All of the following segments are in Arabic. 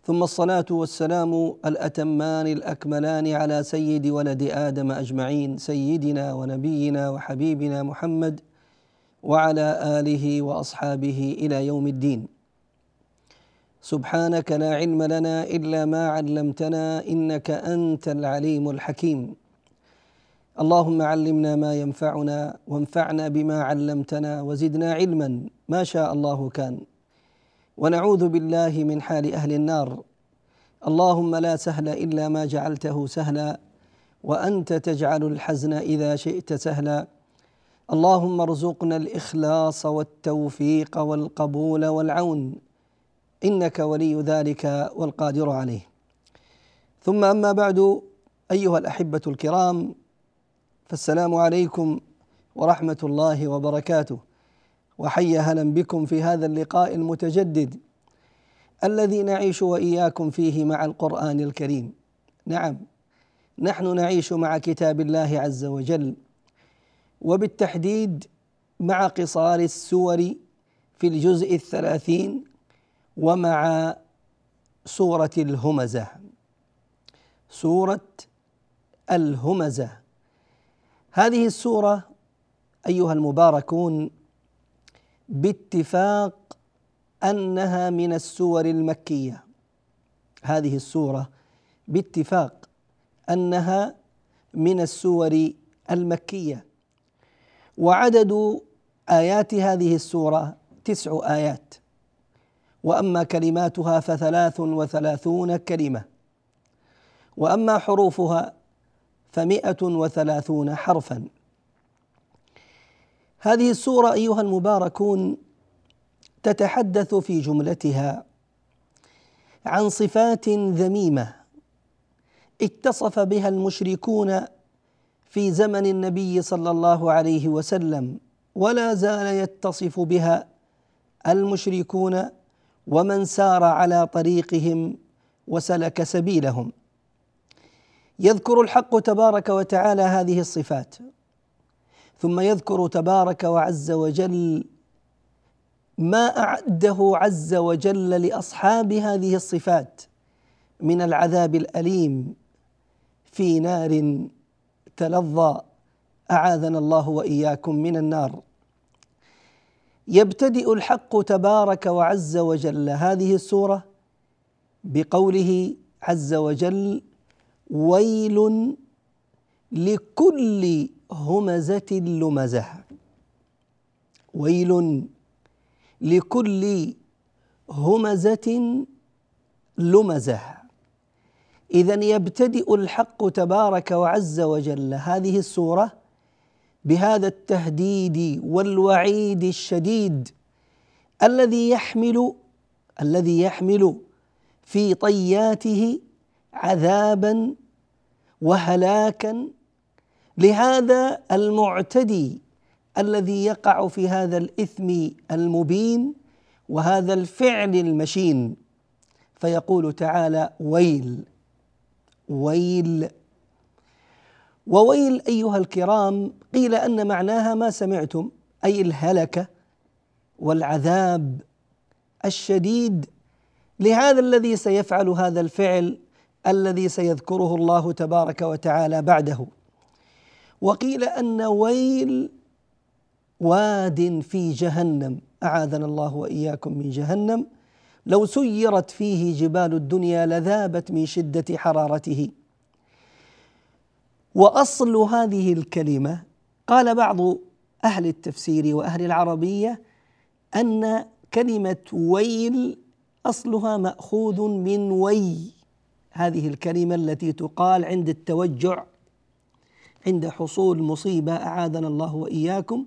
ثم الصلاة والسلام الأتمان الأكملان على سيد ولد آدم أجمعين سيدنا ونبينا وحبيبنا محمد وعلى آله وأصحابه إلى يوم الدين. سبحانك لا علم لنا إلا ما علمتنا إنك أنت العليم الحكيم. اللهم علمنا ما ينفعنا وانفعنا بما علمتنا وزدنا علما. ما شاء الله كان. ونعوذ بالله من حال أهل النار. اللهم لا سهل إلا ما جعلته سهلا وأنت تجعل الحزن إذا شئت سهلا. اللهم ارزقنا الإخلاص والتوفيق والقبول والعون إنك ولي ذلك والقادر عليه. ثم أما بعد أيها الأحبة الكرام فالسلام عليكم ورحمة الله وبركاته. وحيا هلا بكم في هذا اللقاء المتجدد الذي نعيش وإياكم فيه مع القرآن الكريم. نعم نحن نعيش مع كتاب الله عز وجل وبالتحديد مع قصار السور في الجزء الثلاثين ومع سورة الهمزة. سورة الهمزة. هذه السورة أيها المباركون باتفاق أنها من السور المكية. هذه السورة باتفاق أنها من السور المكية. وعدد آيات هذه السورة تسع آيات. وأما كلماتها فثلاث وثلاثون كلمة. وأما حروفها فمائة وثلاثون حرفا. هذه السورة أيها المباركون تتحدث في جملتها عن صفات ذميمة اتصف بها المشركون في زمن النبي صلى الله عليه وسلم ولا زال يتصف بها المشركون ومن سار على طريقهم وسلك سبيلهم. يذكر الحق تبارك وتعالى هذه الصفات. ثم يذكر تبارك وعز وجل ما أعده عز وجل لأصحاب هذه الصفات من العذاب الأليم في نار تلظى. أعاذنا الله وإياكم من النار. يبتدئ الحق تبارك وعز وجل هذه السورة بقوله عز وجل ويل لكل همزة لمزة ويل لكل همزة لمزة إذا يبتدئ الحق تبارك وعز وجل. هذه السورة بهذا التهديد والوعيد الشديد الذي يحمل الذي يحمل في طياته عذابا وهلاكا لهذا المعتدي الذي يقع في هذا الإثم المبين وهذا الفعل المشين فيقول تعالى ويل ويل. وويل أيها الكرام قيل أن معناها ما سمعتم أي الهلكه والعذاب الشديد. لهذا الذي سيفعل هذا الفعل الذي سيذكره الله تبارك وتعالى بعده. وقيل أن ويل واد في جهنم. أعاذنا الله وإياكم من جهنم. لو سيرت فيه جبال الدنيا لذابت من شدة حرارته. وأصل هذه الكلمة قال بعض أهل التفسير وأهل العربية أن كلمة ويل أصلها مأخوذ من وي. هذه الكلمة التي تقال عند التوجع عند حصول مصيبة أعاذنا الله وإياكم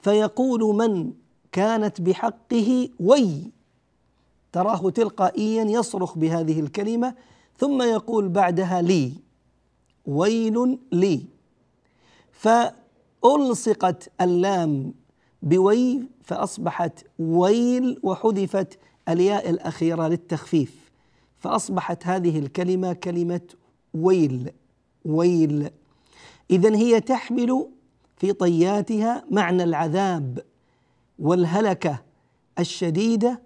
فيقول من كانت بحقه وي تراه تلقائيا يصرخ بهذه الكلمة ثم يقول بعدها لي ويل لي. فألصقت اللام بوي فأصبحت ويل وحذفت الياء الأخيرة للتخفيف فأصبحت هذه الكلمة كلمة ويل ويل. إذا هي تحمل في طياتها معنى العذاب والهلكة الشديدة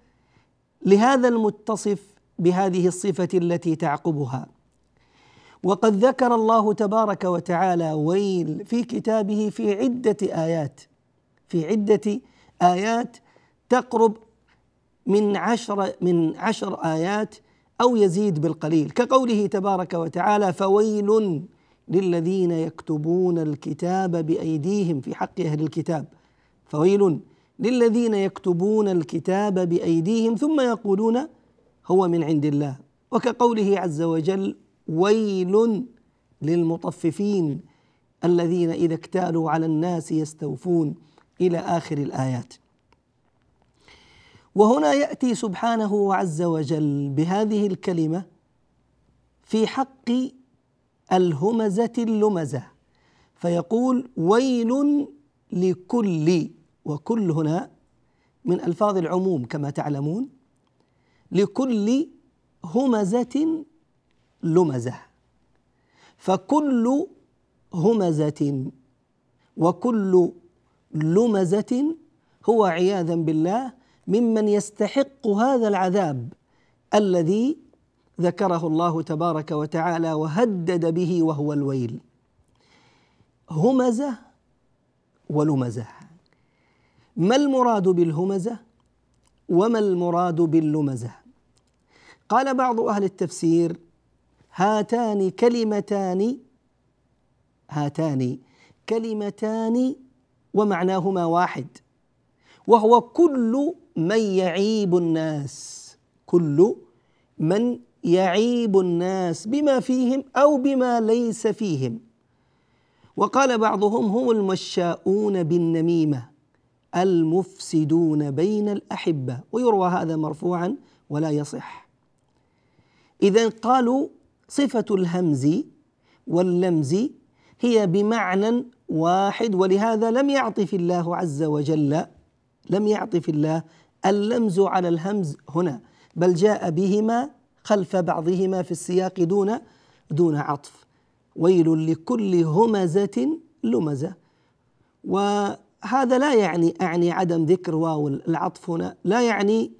لهذا المتصف بهذه الصفة التي تعقبها. وقد ذكر الله تبارك وتعالى ويل في كتابه في عدة آيات في عدة آيات تقرب من عشر من عشر آيات أو يزيد بالقليل. كقوله تبارك وتعالى فويل للذين يكتبون الكتاب بأيديهم في حق أهل الكتاب. فويل للذين يكتبون الكتاب بأيديهم ثم يقولون هو من عند الله. وكقوله عز وجل ويل للمطففين الذين إذا اكتالوا على الناس يستوفون إلى آخر الآيات. وهنا يأتي سبحانه عز وجل بهذه الكلمة في حق الهمزة اللمزة. فيقول ويل لكل وكل هنا من ألفاظ العموم كما تعلمون. لكل همزة لمزة. فكل همزة وكل لمزة هو عياذا بالله ممن يستحق هذا العذاب الذي ذكره الله تبارك وتعالى وهدد به وهو الويل. همزة ولمزة. ما المراد بالهمزة؟ وما المراد باللمزة؟ قال بعض أهل التفسير هاتان كلمتان هاتان كلمتان ومعناهما واحد وهو كل من يعيب الناس كل من يعيب الناس بما فيهم أو بما ليس فيهم. وقال بعضهم هم المشاؤون بالنميمة المفسدون بين الأحبة. ويروى هذا مرفوعا ولا يصح. إذا قالوا صفة الهمز واللمز هي بمعنى واحد ولهذا لم يعطف الله عز وجل لم يعطف الله اللمز على الهمز هنا بل جاء بهما خلف بعضهما في السياق دون دون عطف. ويل لكل همزة لمزة. وهذا لا يعني أعني عدم ذكر واو العطف هنا لا يعني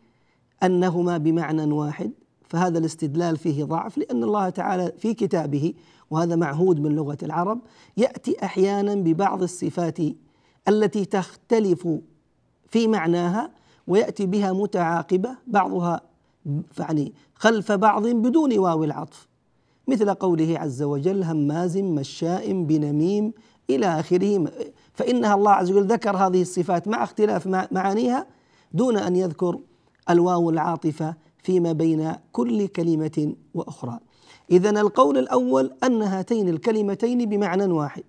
أنهما بمعنى واحد. فهذا الاستدلال فيه ضعف لأن الله تعالى في كتابه وهذا معهود من لغة العرب يأتي أحيانا ببعض الصفات التي تختلف في معناها ويأتي بها متعاقبة بعضها يعني خلف بعض بدون واو العطف. مثل قوله عز وجل هماز مشاء بنميم إلى آخره فإنها الله عز وجل ذكر هذه الصفات مع اختلاف معانيها دون أن يذكر الواو العاطفة فيما بين كل كلمة وأخرى. إذا القول الأول أن هاتين الكلمتين بمعنى واحد.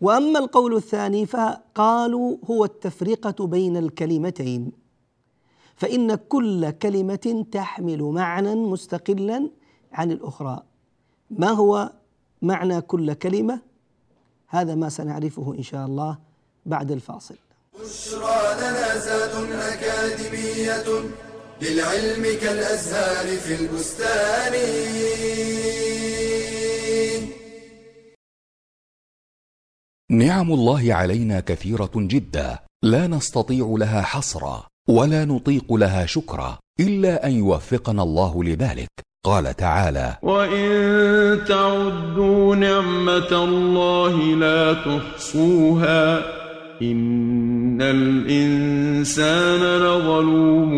وأما القول الثاني فقالوا هو التفرقة بين الكلمتين. فإن كل كلمة تحمل معنى مستقلا عن الأخرى. ما هو معنى كل كلمة؟ هذا ما سنعرفه إن شاء الله بعد الفاصل. بشرى لنا أكاديمية للعلم كالأزهار في البستان. نعم الله علينا كثيرة جدا. لا نستطيع لها حصرا. ولا نطيق لها شكرا إلا أن يوفقنا الله لذلك. قال تعالى وإن تعدوا نعمة الله لا تحصوها إن الإنسان لظلوم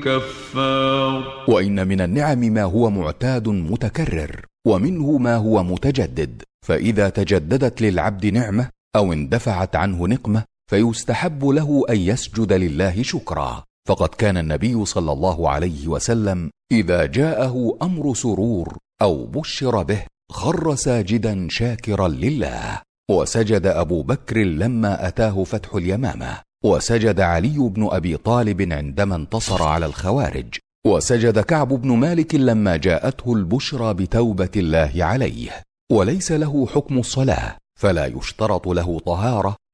كفار. وان من النعم ما هو معتاد متكرر ومنه ما هو متجدد. فاذا تجددت للعبد نعمه أو اندفعت عنه نقمه فيستحب له أن يسجد لله شكرا. فقد كان النبي صلى الله عليه وسلم إذا جاءه أمر سرور أو بشر به خر ساجدا شاكرا لله. وسجد أبو بكر لما أتاه فتح اليمامة. وسجد علي بن أبي طالب عندما انتصر على الخوارج. وسجد كعب بن مالك لما جاءته البشرى بتوبة الله عليه. وليس له حكم الصلاة فلا يشترط له طهارة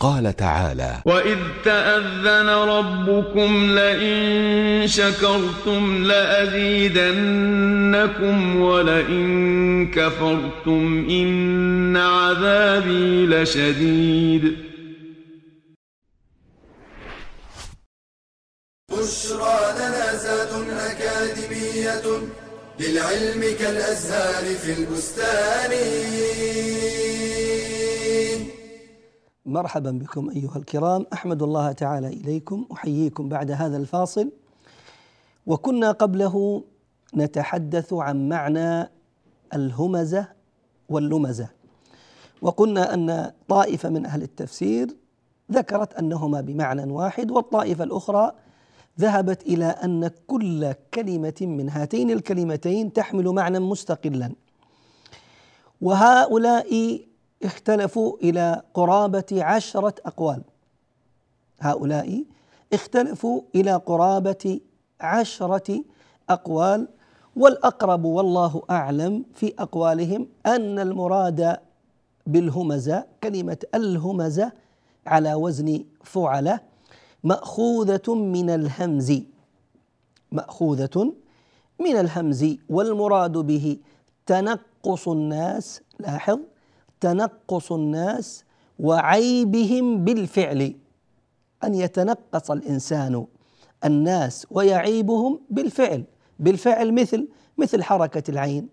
قال تعالى وإذ تأذن ربكم لئن شكرتم لأزيدنكم ولئن كفرتم إن عذابي لشديد. بشرى لنا زاد أكاديمية للعلم كالأزهار في البستان. مرحبا بكم أيها الكرام. أحمد الله تعالى إليكم أحييكم بعد هذا الفاصل. وكنا قبله نتحدث عن معنى الهمزة واللمزة. وقلنا أن طائفة من أهل التفسير ذكرت أنهما بمعنى واحد والطائفة الأخرى ذهبت إلى أن كل كلمة من هاتين الكلمتين تحمل معنى مستقلا. وهؤلاء اختلفوا إلى قرابة عشرة أقوال. هؤلاء اختلفوا إلى قرابة عشرة أقوال والأقرب والله أعلم في أقوالهم أن المراد بالهمزة كلمة الهمزة على وزن فعلة مأخوذة من الهمز. مأخوذة من الهمز والمراد به تنقص الناس لاحظ تنقص الناس وعيبهم بالفعل. أن يتنقص الإنسان الناس ويعيبهم بالفعل. بالفعل مثل مثل حركة العين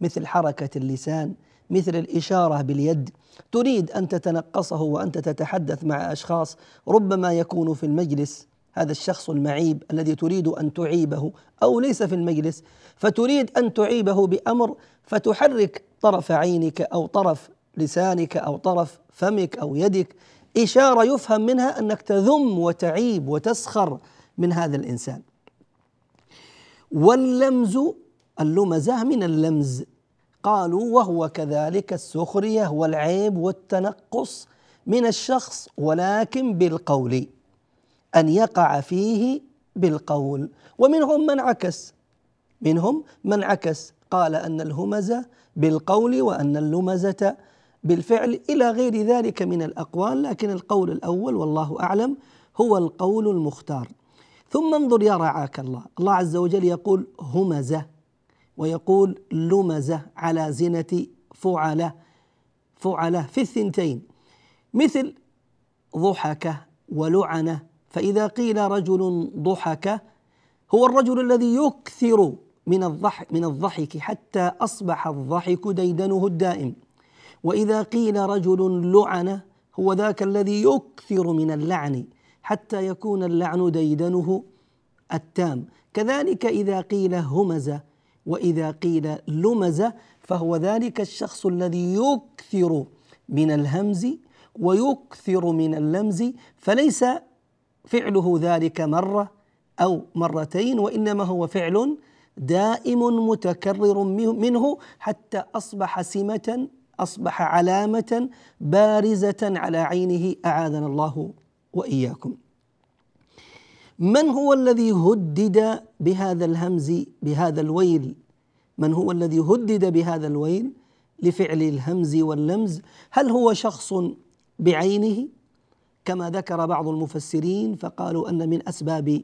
مثل حركة اللسان مثل الإشارة باليد. تريد أن تتنقصه وأنت تتحدث مع أشخاص ربما يكون في المجلس. هذا الشخص المعيب الذي تريد أن تعيبه أو ليس في المجلس. فتريد أن تعيبه بأمر فتحرك طرف عينك أو طرف لسانك أو طرف فمك أو يدك. إشارة يفهم منها أنك تذم وتعيب وتسخر من هذا الإنسان. واللمز اللمزة من اللمز. قالوا وهو كذلك السخرية والعيب والتنقص من الشخص ولكن بالقول. أن يقع فيه بالقول. ومنهم من عكس. منهم من عكس. قال أن الهمزة بالقول وأن اللمزة بالفعل إلى غير ذلك من الأقوال لكن القول الأول والله أعلم هو القول المختار. ثم انظر يا رعاك الله. الله عز وجل يقول همزة ويقول لمزة على زنه فعلة فعلة في الثنتين. مثل ضحكه ولعنه فإذا قيل رجل ضحك هو الرجل الذي يكثر من الضحك من الضحك حتى أصبح الضحك ديدنه الدائم. وإذا قيل رجل لعن هو ذاك الذي يكثر من اللعن حتى يكون اللعن ديدنه التام. كذلك إذا قيل همز وإذا قيل لمز فهو ذلك الشخص الذي يكثر من الهمز ويكثر من اللمز فليس فعله ذلك مرة أو مرتين وإنما هو فعل دائم متكرر منه حتى أصبح سمة أصبح علامة بارزة على عينه أعاذنا الله وإياكم. من هو الذي هدد بهذا الهمز بهذا الويل؟ من هو الذي هدد بهذا الويل لفعل الهمز واللمز؟ هل هو شخص بعينه؟ كما ذكر بعض المفسرين فقالوا أن من أسباب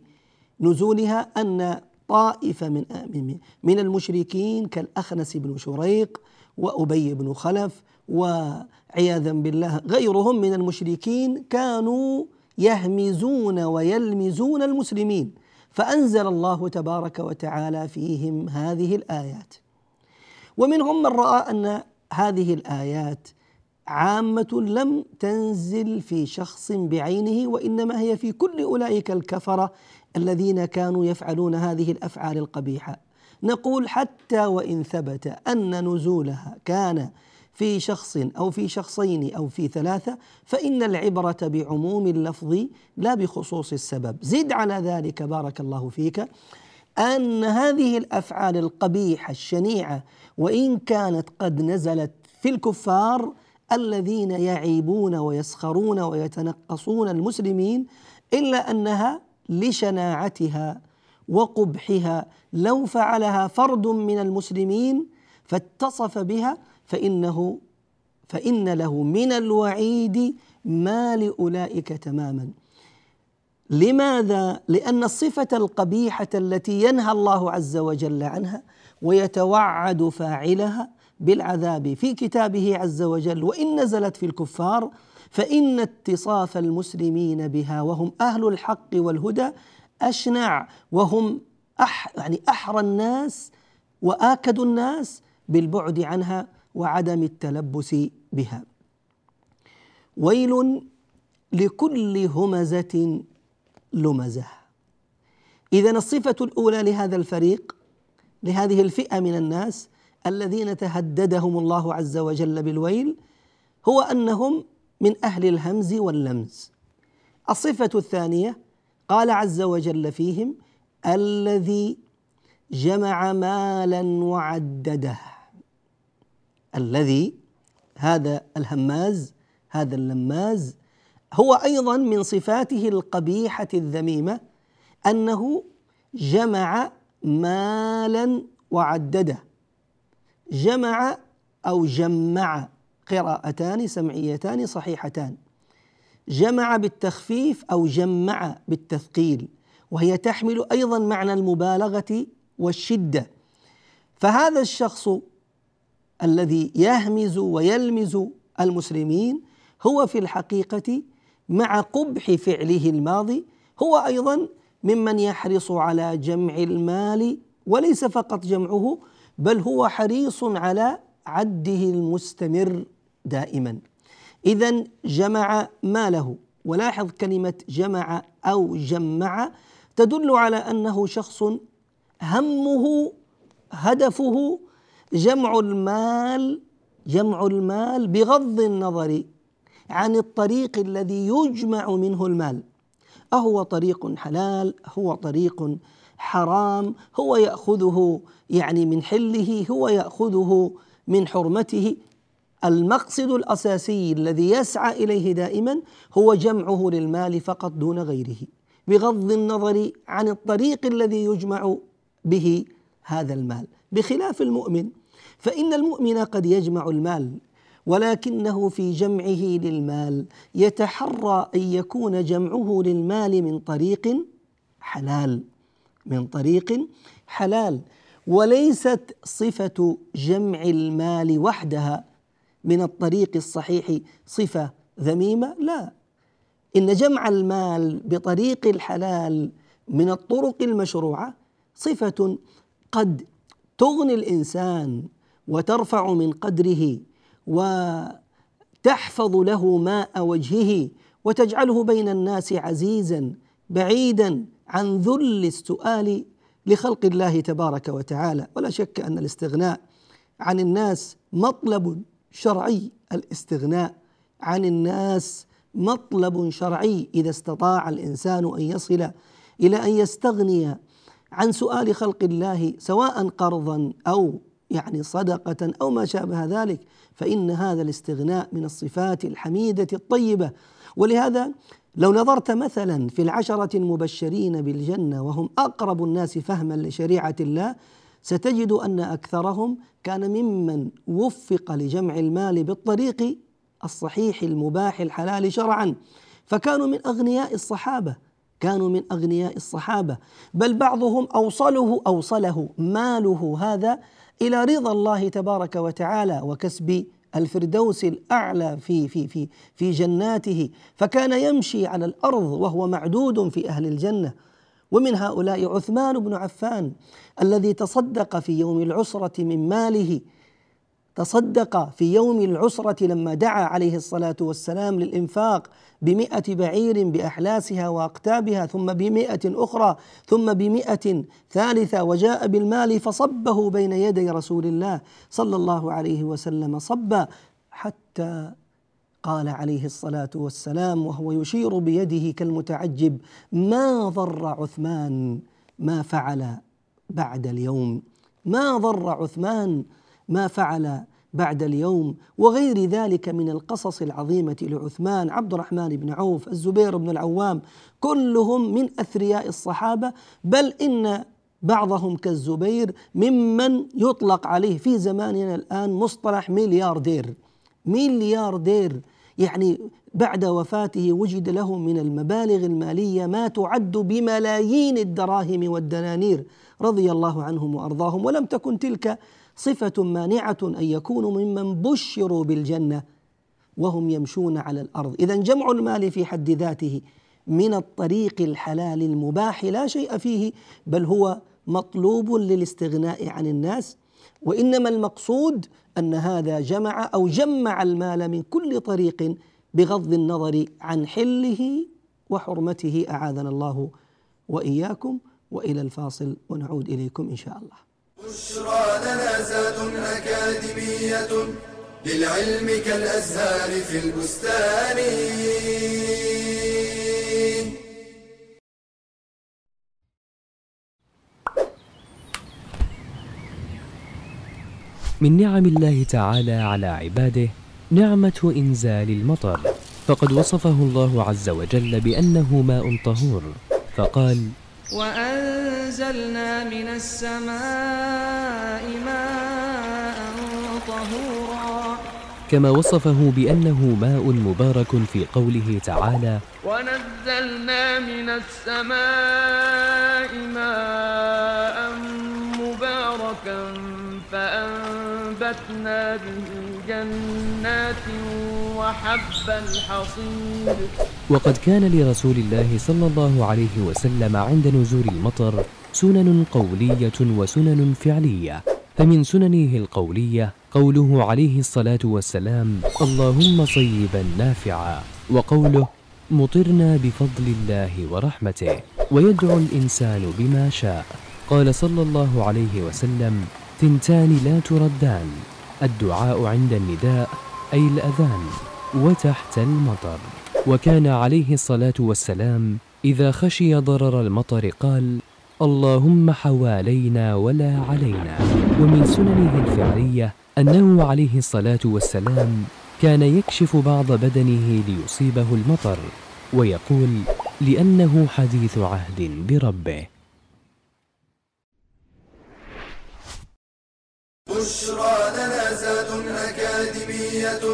نزولها أن طائفة من من المشركين كالأخنس بن شريق وأبي بن خلف وعياذا بالله غيرهم من المشركين كانوا يهمزون ويلمزون المسلمين. فأنزل الله تبارك وتعالى فيهم هذه الآيات. ومنهم من رأى أن هذه الآيات عامة لم تنزل في شخص بعينه وإنما هي في كل أولئك الكفرة الذين كانوا يفعلون هذه الأفعال القبيحة. نقول حتى وإن ثبت أن نزولها كان في شخص أو في شخصين أو في ثلاثة فإن العبرة بعموم اللفظ لا بخصوص السبب. زد على ذلك بارك الله فيك أن هذه الأفعال القبيحة الشنيعة وإن كانت قد نزلت في الكفار الذين يعيبون ويسخرون ويتنقصون المسلمين إلا أنها لشناعتها وقبحها لو فعلها فرد من المسلمين فاتصف بها فإنه فإن له من الوعيد ما لأولئك تماما لماذا؟ لأن الصفة القبيحة التي ينهى الله عز وجل عنها ويتوعد فاعلها بالعذاب في كتابه عز وجل وإن نزلت في الكفار فإن اتصاف المسلمين بها وهم أهل الحق والهدى أشنع وهم أح يعني أحرى الناس وآكد الناس بالبعد عنها وعدم التلبس بها. ويل لكل همزة لمزة. إذا الصفة الأولى لهذا الفريق لهذه الفئة من الناس الذين تهددهم الله عز وجل بالويل هو أنهم من أهل الهمز واللمز. الصفة الثانية قال عز وجل فيهم الذي جمع مالا وعدده. الذي هذا الهماز هذا اللماز هو أيضا من صفاته القبيحة الذميمة أنه جمع مالا وعدده. جمع أو جمع قراءتان سمعيتان صحيحتان. جمع بالتخفيف أو جمع بالتثقيل وهي تحمل أيضا معنى المبالغة والشدة. فهذا الشخص الذي يهمز ويلمز المسلمين هو في الحقيقة مع قبح فعله الماضي هو أيضا ممن يحرص على جمع المال وليس فقط جمعه بل هو حريص على عده المستمر دائما. اذا جمع ماله. ولاحظ كلمة جمع أو جمع تدل على أنه شخص همه هدفه جمع المال جمع المال بغض النظر عن الطريق الذي يجمع منه المال. أهو طريق حلال هو طريق حرام هو يأخذه يعني من حله هو يأخذه من حرمته. المقصد الأساسي الذي يسعى إليه دائما هو جمعه للمال فقط دون غيره بغض النظر عن الطريق الذي يجمع به هذا المال. بخلاف المؤمن فإن المؤمن قد يجمع المال ولكنه في جمعه للمال يتحرى أن يكون جمعه للمال من طريق حلال من طريق حلال وليست صفة جمع المال وحدها من الطريق الصحيح صفة ذميمة؟ لا. إن جمع المال بطريق الحلال من الطرق المشروعة صفة قد تغني الإنسان وترفع من قدره وتحفظ له ماء وجهه وتجعله بين الناس عزيزا بعيدا عن ذل السؤال لخلق الله تبارك وتعالى. ولا شك أن الاستغناء عن الناس مطلب شرعي الاستغناء عن الناس مطلب شرعي إذا استطاع الإنسان أن يصل إلى أن يستغني عن سؤال خلق الله سواء قرضا أو يعني صدقة أو ما شابه ذلك فإن هذا الاستغناء من الصفات الحميدة الطيبة. ولهذا لو نظرت مثلا في العشرة المبشرين بالجنة وهم أقرب الناس فهما لشريعة الله ستجد أن أكثرهم كان ممن وفق لجمع المال بالطريق الصحيح المباح الحلال شرعا فكانوا من أغنياء الصحابة كانوا من أغنياء الصحابة بل بعضهم أوصله أوصله ماله هذا إلى رضا الله تبارك وتعالى وكسب الفردوس الأعلى في في في في جناته فكان يمشي على الأرض وهو معدود في أهل الجنة. ومن هؤلاء عثمان بن عفان الذي تصدق في يوم العسرة من ماله تصدق في يوم العسرة لما دعا عليه الصلاة والسلام للإنفاق بمئة بعير بأحلاسها وأقتابها ثم بمئة أخرى ثم بمئة ثالثة وجاء بالمال فصبه بين يدي رسول الله صلى الله عليه وسلم صبا حتى قال عليه الصلاة والسلام وهو يشير بيده كالمتعجب ما ضر عثمان ما فعل بعد اليوم؟ ما ضر عثمان ما فعل بعد اليوم؟ وغير ذلك من القصص العظيمة لعثمان عبد الرحمن بن عوف الزبير بن العوام كلهم من أثرياء الصحابة بل إن بعضهم كالزبير ممن يطلق عليه في زماننا الآن مصطلح ملياردير. ملياردير. يعني بعد وفاته وجد له من المبالغ المالية ما تعد بملايين الدراهم والدنانير رضي الله عنهم وأرضاهم ولم تكن تلك صفة مانعة أن يكونوا ممن بشروا بالجنة وهم يمشون على الأرض. إذا جمع المال في حد ذاته من الطريق الحلال المباح لا شيء فيه بل هو مطلوب للاستغناء عن الناس وإنما المقصود أن هذا جمع أو جمع المال من كل طريق بغض النظر عن حله وحرمته أعاذنا الله وإياكم وإلى الفاصل ونعود إليكم إن شاء الله. بشرى لنا زاد أكاديمية للعلم كالأزهار في البستان. من نعم الله تعالى على عباده نعمة إنزال المطر. فقد وصفه الله عز وجل بأنه ماء طهور فقال وأنزلنا من السماء ماء طهورا. كما وصفه بأنه ماء مبارك في قوله تعالى ونزلنا من السماء ماء مباركا فأنبتنا به جنات وحب الحصيد. وقد كان لرسول الله صلى الله عليه وسلم عند نزول المطر سنن قولية وسنن فعلية فمن سننه القولية قوله عليه الصلاة والسلام اللهم صيبا نافعا وقوله مطرنا بفضل الله ورحمته ويدعو الإنسان بما شاء قال صلى الله عليه وسلم ثنتان لا تردان. الدعاء عند النداء أي الأذان وتحت المطر. وكان عليه الصلاة والسلام إذا خشي ضرر المطر قال اللهم حوالينا ولا علينا. ومن سننه الفعلية أنه عليه الصلاة والسلام كان يكشف بعض بدنه ليصيبه المطر ويقول لأنه حديث عهد بربه. بشرى لنا زاد أكاديمية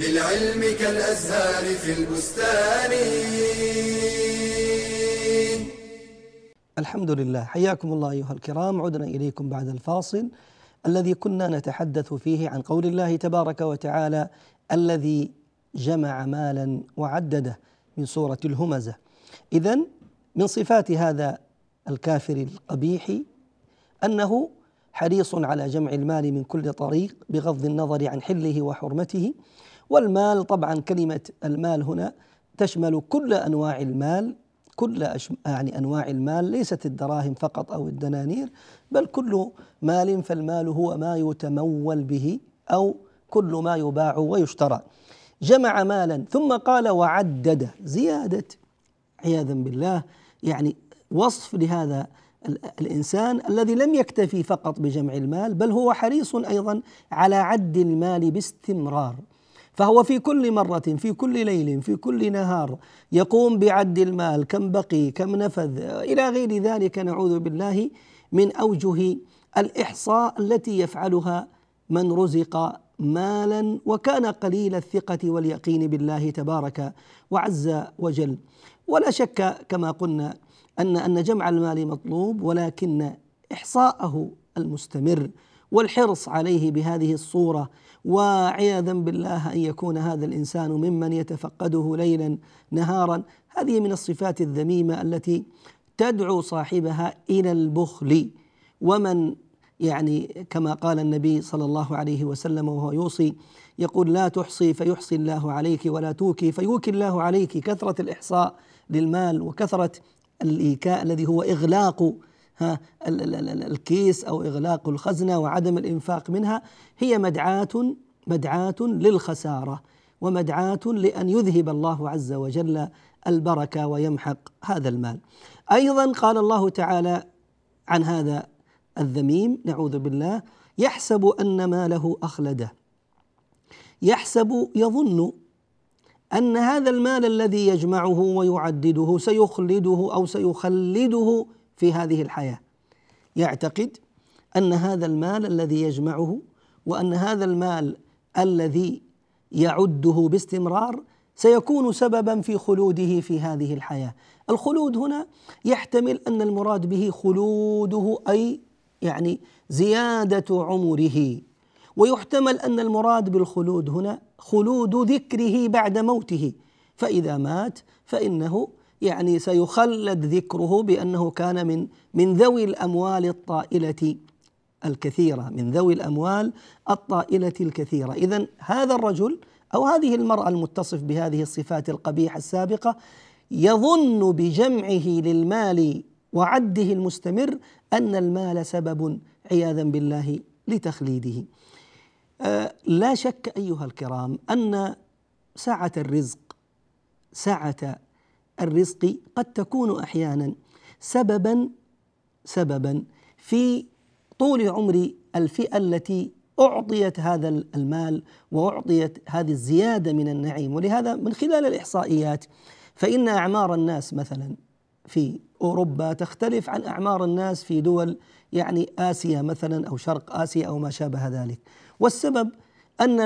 للعلم كالأزهار في البستان. الحمد لله. حياكم الله أيها الكرام. عدنا إليكم بعد الفاصل الذي كنا نتحدث فيه عن قول الله تبارك وتعالى الذي جمع مالا وعدده من سورة الهمزة. اذا من صفات هذا الكافر القبيح أنه حريص على جمع المال من كل طريق بغض النظر عن حله وحرمته. والمال طبعا كلمة المال هنا تشمل كل أنواع المال كل يعني أنواع المال ليست الدراهم فقط أو الدنانير بل كل مال فالمال هو ما يتمول به أو كل ما يباع ويشترى. جمع مالا ثم قال وعدد زيادة عياذا بالله. يعني وصف لهذا الإنسان الذي لم يكتفي فقط بجمع المال بل هو حريص أيضا على عد المال باستمرار. فهو في كل مرة في كل ليل في كل نهار يقوم بعد المال كم بقي كم نفذ إلى غير ذلك نعوذ بالله من أوجه الإحصاء التي يفعلها من رزق مالا وكان قليل الثقة واليقين بالله تبارك وعز وجل. ولا شك كما قلنا أن أن جمع المال مطلوب ولكن إحصاءه المستمر والحرص عليه بهذه الصورة وعياذا بالله أن يكون هذا الإنسان ممن يتفقده ليلا نهارا. هذه من الصفات الذميمة التي تدعو صاحبها إلى البخل. ومن يعني كما قال النبي صلى الله عليه وسلم وهو يوصي يقول لا تحصي فيحصي الله عليك ولا توكي فيوكي الله عليك كثرة الإحصاء للمال وكثرة الإيكاء الذي هو إغلاق ها الكيس أو إغلاق الخزنة وعدم الإنفاق منها هي مدعاة مدعاة للخسارة ومدعاة لأن يذهب الله عز وجل البركة ويمحق هذا المال. أيضا قال الله تعالى عن هذا الذميم نعوذ بالله يحسب أن ماله أخلده يحسب يظن أن هذا المال الذي يجمعه ويعدده سيخلده أو سيخلده في هذه الحياة. يعتقد أن هذا المال الذي يجمعه وأن هذا المال الذي يعده باستمرار سيكون سببا في خلوده في هذه الحياة. الخلود هنا يحتمل أن المراد به خلوده أي يعني زيادة عمره. ويحتمل أن المراد بالخلود هنا خلود ذكره بعد موته فإذا مات فإنه يعني سيخلد ذكره بأنه كان من من ذوي الأموال الطائلة الكثيرة من ذوي الأموال الطائلة الكثيرة اذا هذا الرجل أو هذه المرأة المتصف بهذه الصفات القبيحة السابقة يظن بجمعه للمال وعده المستمر أن المال سبب عياذا بالله لتخليده. آه لا شك أيها الكرام أن سعه الرزق سعه الرزق قد تكون أحيانا سببا سببا في طول عمر الفئة التي أعطيت هذا المال وأعطيت هذه الزيادة من النعيم. ولهذا من خلال الإحصائيات فإن أعمار الناس مثلا في أوروبا تختلف عن أعمار الناس في دول يعني آسيا مثلا أو شرق آسيا أو ما شابه ذلك. والسبب أن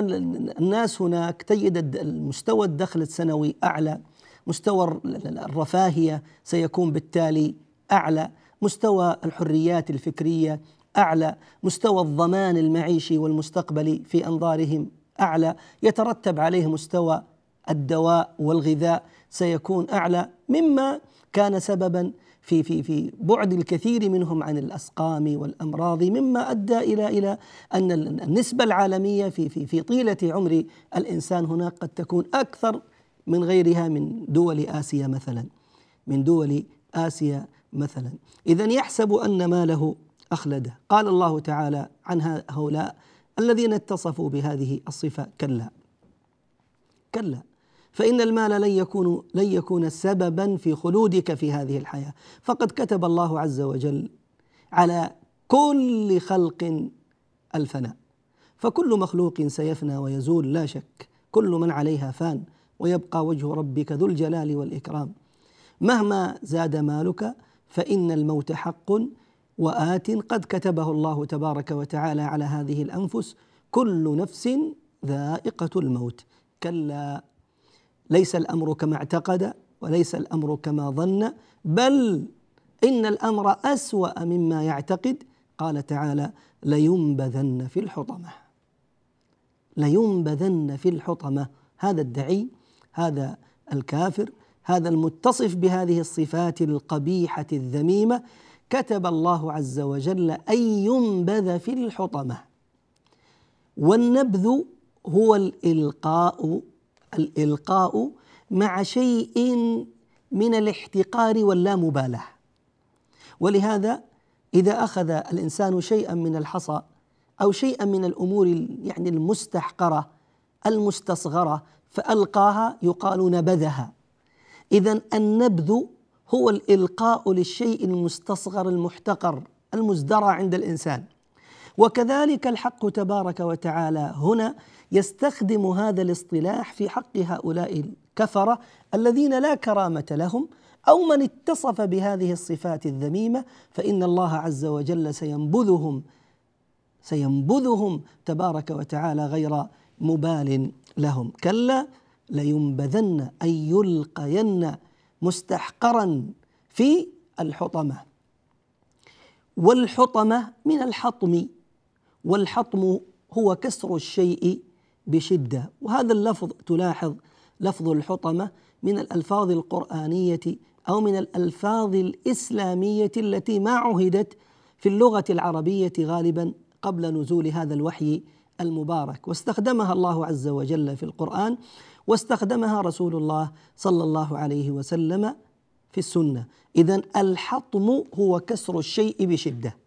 الناس هناك تجد المستوى الدخل السنوي أعلى مستوى الرفاهية سيكون بالتالي أعلى مستوى الحريات الفكرية أعلى مستوى الضمان المعيشي والمستقبلي في أنظارهم أعلى يترتب عليه مستوى الدواء والغذاء سيكون أعلى مما كان سببا في في في بعد الكثير منهم عن الأسقام والأمراض مما أدى إلى إلى أن النسبة العالمية في في في طيلة عمر الإنسان هناك قد تكون أكثر من غيرها من دول آسيا مثلا. من دول آسيا مثلا. اذا يحسب أن ماله أخلده. قال الله تعالى عن هؤلاء الذين اتصفوا بهذه الصفة كلا. كلا. فإن المال لن يكون لن يكون سببا في خلودك في هذه الحياة. فقد كتب الله عز وجل على كل خلق الفناء. فكل مخلوق سيفنى ويزول لا شك. كل من عليها فان ويبقى وجه ربك ذو الجلال والإكرام. مهما زاد مالك فإن الموت حق وآت. قد كتبه الله تبارك وتعالى على هذه الأنفس. كل نفس ذائقة الموت. كلا ليس الأمر كما اعتقد وليس الأمر كما ظن بل إن الأمر أسوأ مما يعتقد. قال تعالى لينبذن في الحطمة. لينبذن في الحطمة. هذا الدعي هذا الكافر هذا المتصف بهذه الصفات القبيحة الذميمة. كتب الله عز وجل أن ينبذ في الحطمة. والنبذ هو الإلقاء الإلقاء مع شيء من الاحتقار واللامبالاة ولهذا إذا أخذ الإنسان شيئا من الحصى أو شيئا من الأمور يعني المستحقرة المستصغرة فألقاها يقال نبذها. إذا النبذ هو الإلقاء للشيء المستصغر المحتقر المزدرى عند الإنسان. وكذلك الحق تبارك وتعالى هنا يستخدم هذا الاصطلاح في حق هؤلاء الكفرة الذين لا كرامة لهم أو من اتصف بهذه الصفات الذميمة فإن الله عز وجل سينبذهم سينبذهم تبارك وتعالى غير مبال لهم. كلا لينبذن أي يلقين مستحقرا في الحطمة. والحطمة من الحطم والحطم هو كسر الشيء بشدة. وهذا اللفظ تلاحظ لفظ الحطمة من الألفاظ القرآنية أو من الألفاظ الإسلامية التي ما عهدت في اللغة العربية غالبا قبل نزول هذا الوحي المبارك. واستخدمها الله عز وجل في القرآن واستخدمها رسول الله صلى الله عليه وسلم في السنة. إذا الحطم هو كسر الشيء بشدة.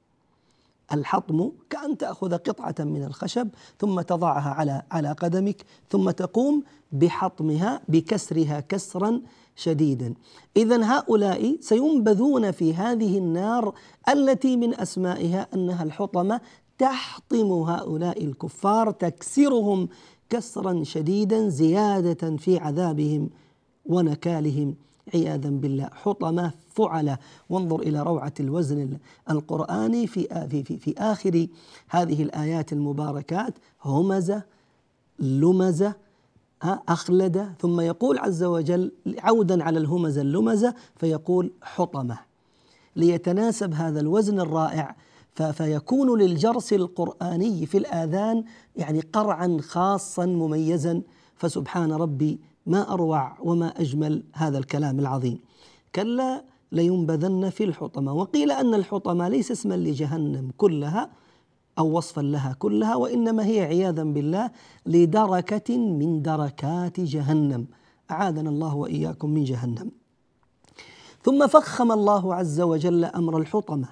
الحطم كأن تأخذ قطعة من الخشب ثم تضعها على على قدمك ثم تقوم بحطمها بكسرها كسرا شديدا. إذا هؤلاء سينبذون في هذه النار التي من أسمائها أنها الحطمة. تحطم هؤلاء الكفار تكسرهم كسرا شديدا زيادة في عذابهم ونكالهم. عياذا بالله. حطمة فعلة وانظر إلى روعة الوزن القرآني في, في, في, في آخر هذه الآيات المباركات. همزة لمزة أخلد. ثم يقول عز وجل عودا على الهمزة اللمزة فيقول حطمة. ليتناسب هذا الوزن الرائع فيكون للجرس القرآني في الآذان يعني قرعا خاصا مميزا. فسبحان ربي ما أروع وما أجمل هذا الكلام العظيم. كلا لينبذن في الحطمة. وقيل أن الحطمة ليس اسما لجهنم كلها أو وصفا لها كلها وإنما هي عياذا بالله لدركة من دركات جهنم. أعاذنا الله وإياكم من جهنم. ثم فخم الله عز وجل أمر الحطمة.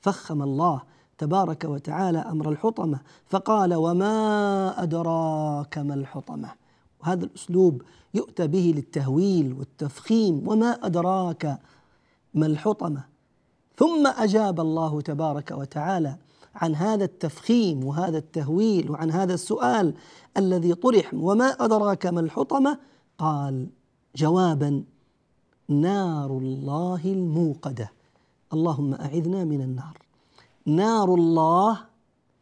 فخم الله تبارك وتعالى أمر الحطمة. فقال وما أدراك ما الحطمة؟ وهذا الأسلوب يؤتى به للتهويل والتفخيم وما أدراك ما الحطمة. ثم أجاب الله تبارك وتعالى عن هذا التفخيم وهذا التهويل وعن هذا السؤال الذي طرح وما أدراك ما الحطمة؟ قال جوابا نار الله الموقدة. اللهم أعذنا من النار. نار الله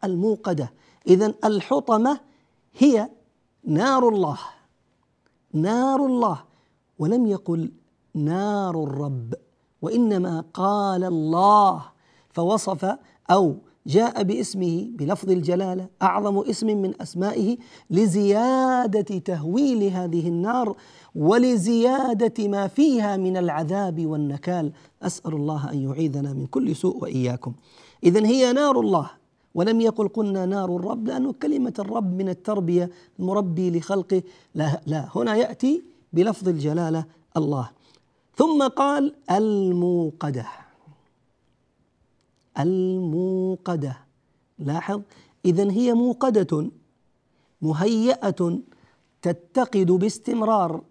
الموقدة. إذا الحطمة هي نار الله نار الله. ولم يقل نار الرب وإنما قال الله. فوصف أو جاء باسمه بلفظ الجلالة أعظم اسم من أسمائه لزيادة تهويل هذه النار ولزيادة ما فيها من العذاب والنكال. أسأل الله أن يعيذنا من كل سوء وإياكم. اذا هي نار الله. ولم يقل قلنا نار الرب لأنه كلمة الرب من التربية المربي لخلقه. لا, لا هنا يأتي بلفظ الجلالة الله. ثم قال الموقدة. الموقدة. لاحظ؟ إذا هي موقدة مهيئة تتقد باستمرار.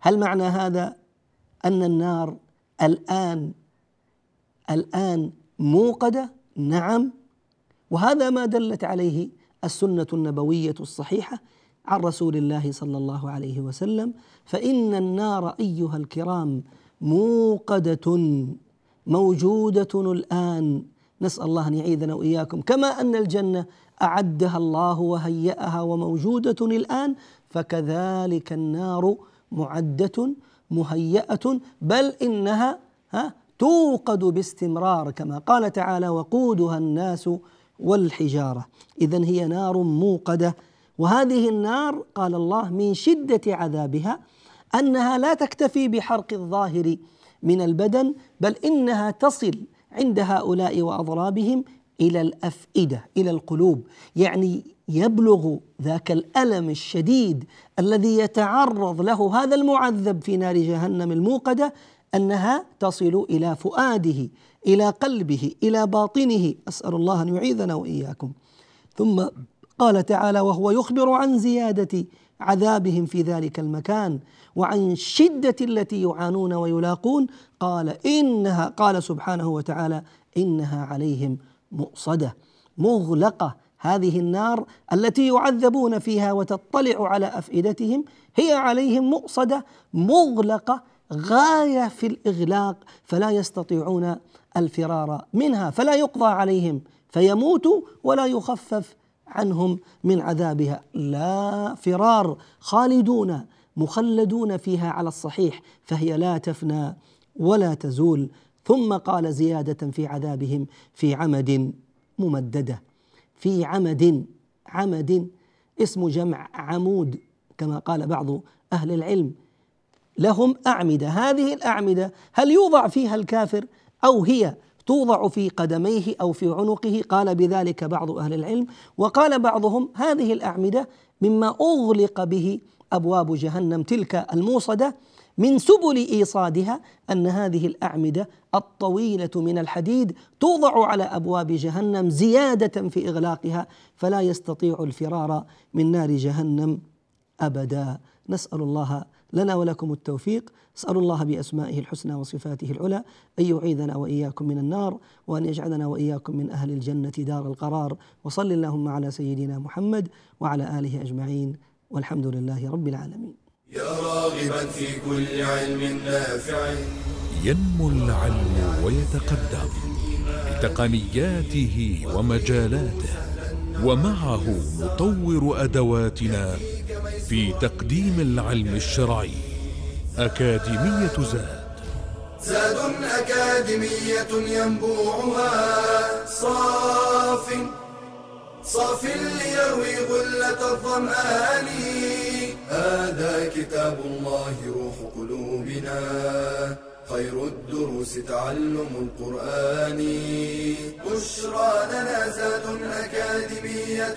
هل معنى هذا أن النار الآن الآن موقدة؟ نعم. وهذا ما دلت عليه السنة النبوية الصحيحة عن رسول الله صلى الله عليه وسلم فإن النار أيها الكرام موقدة موجودة الآن. نسأل الله أن يعيذنا وإياكم. كما أن الجنة أعدها الله وهيأها وموجودة الآن فكذلك النار معدة مهيئه بل إنها ها توقد باستمرار كما قال تعالى وقودها الناس والحجارة. اذا هي نار موقدة. وهذه النار قال الله من شدة عذابها أنها لا تكتفي بحرق الظاهر من البدن بل إنها تصل عند هؤلاء وأضرابهم إلى الأفئدة إلى القلوب. يعني يبلغ ذاك الألم الشديد الذي يتعرض له هذا المعذب في نار جهنم الموقدة أنها تصل إلى فؤاده إلى قلبه إلى باطنه. أسأل الله أن يعيذنا وإياكم. ثم قال تعالى وهو يخبر عن زيادة عذابهم في ذلك المكان وعن شدة التي يعانون ويلاقون. قال انها قال سبحانه وتعالى إنها عليهم مؤصدة مغلقة. هذه النار التي يعذبون فيها وتطلع على أفئدتهم هي عليهم مؤصدة مغلقة. غاية في الإغلاق فلا يستطيعون الفرار منها فلا يقضى عليهم فيموتوا ولا يخفف عنهم من عذابها. لا فرار خالدون مخلدون فيها على الصحيح فهي لا تفنى ولا تزول. ثم قال زيادة في عذابهم في عمد ممددة. في عمد عمد اسم جمع عمود كما قال بعض أهل العلم. لهم أعمدة. هذه الأعمدة هل يوضع فيها الكافر أو هي توضع في قدميه أو في عنقه؟ قال بذلك بعض أهل العلم. وقال بعضهم هذه الأعمدة مما أغلق به أبواب جهنم تلك الموصدة من سبل إيصادها أن هذه الأعمدة الطويلة من الحديد توضع على أبواب جهنم زيادة في إغلاقها فلا يستطيع الفرار من نار جهنم أبدا. نسأل الله لنا ولكم التوفيق. أسأل الله بأسمائه الحسنى وصفاته العلى أن يعيذنا وإياكم من النار وأن يجعلنا وإياكم من أهل الجنة دار القرار. وصل اللهم على سيدنا محمد وعلى آله أجمعين. والحمد لله رب العالمين. يا راغبا في كل علم نافع. ينمو العلم ويتقدم بتقنياته ومجالاته ومعه نطور أدواتنا في تقديم العلم الشرعي. أكاديمية زاد. زاد أكاديمية ينبوعها. صاف. صاف ليروي غلة الظمآن. هذا كتاب الله روح قلوبنا. خير الدروس تعلم القرآن. بشرى لنا زاد أكاديمية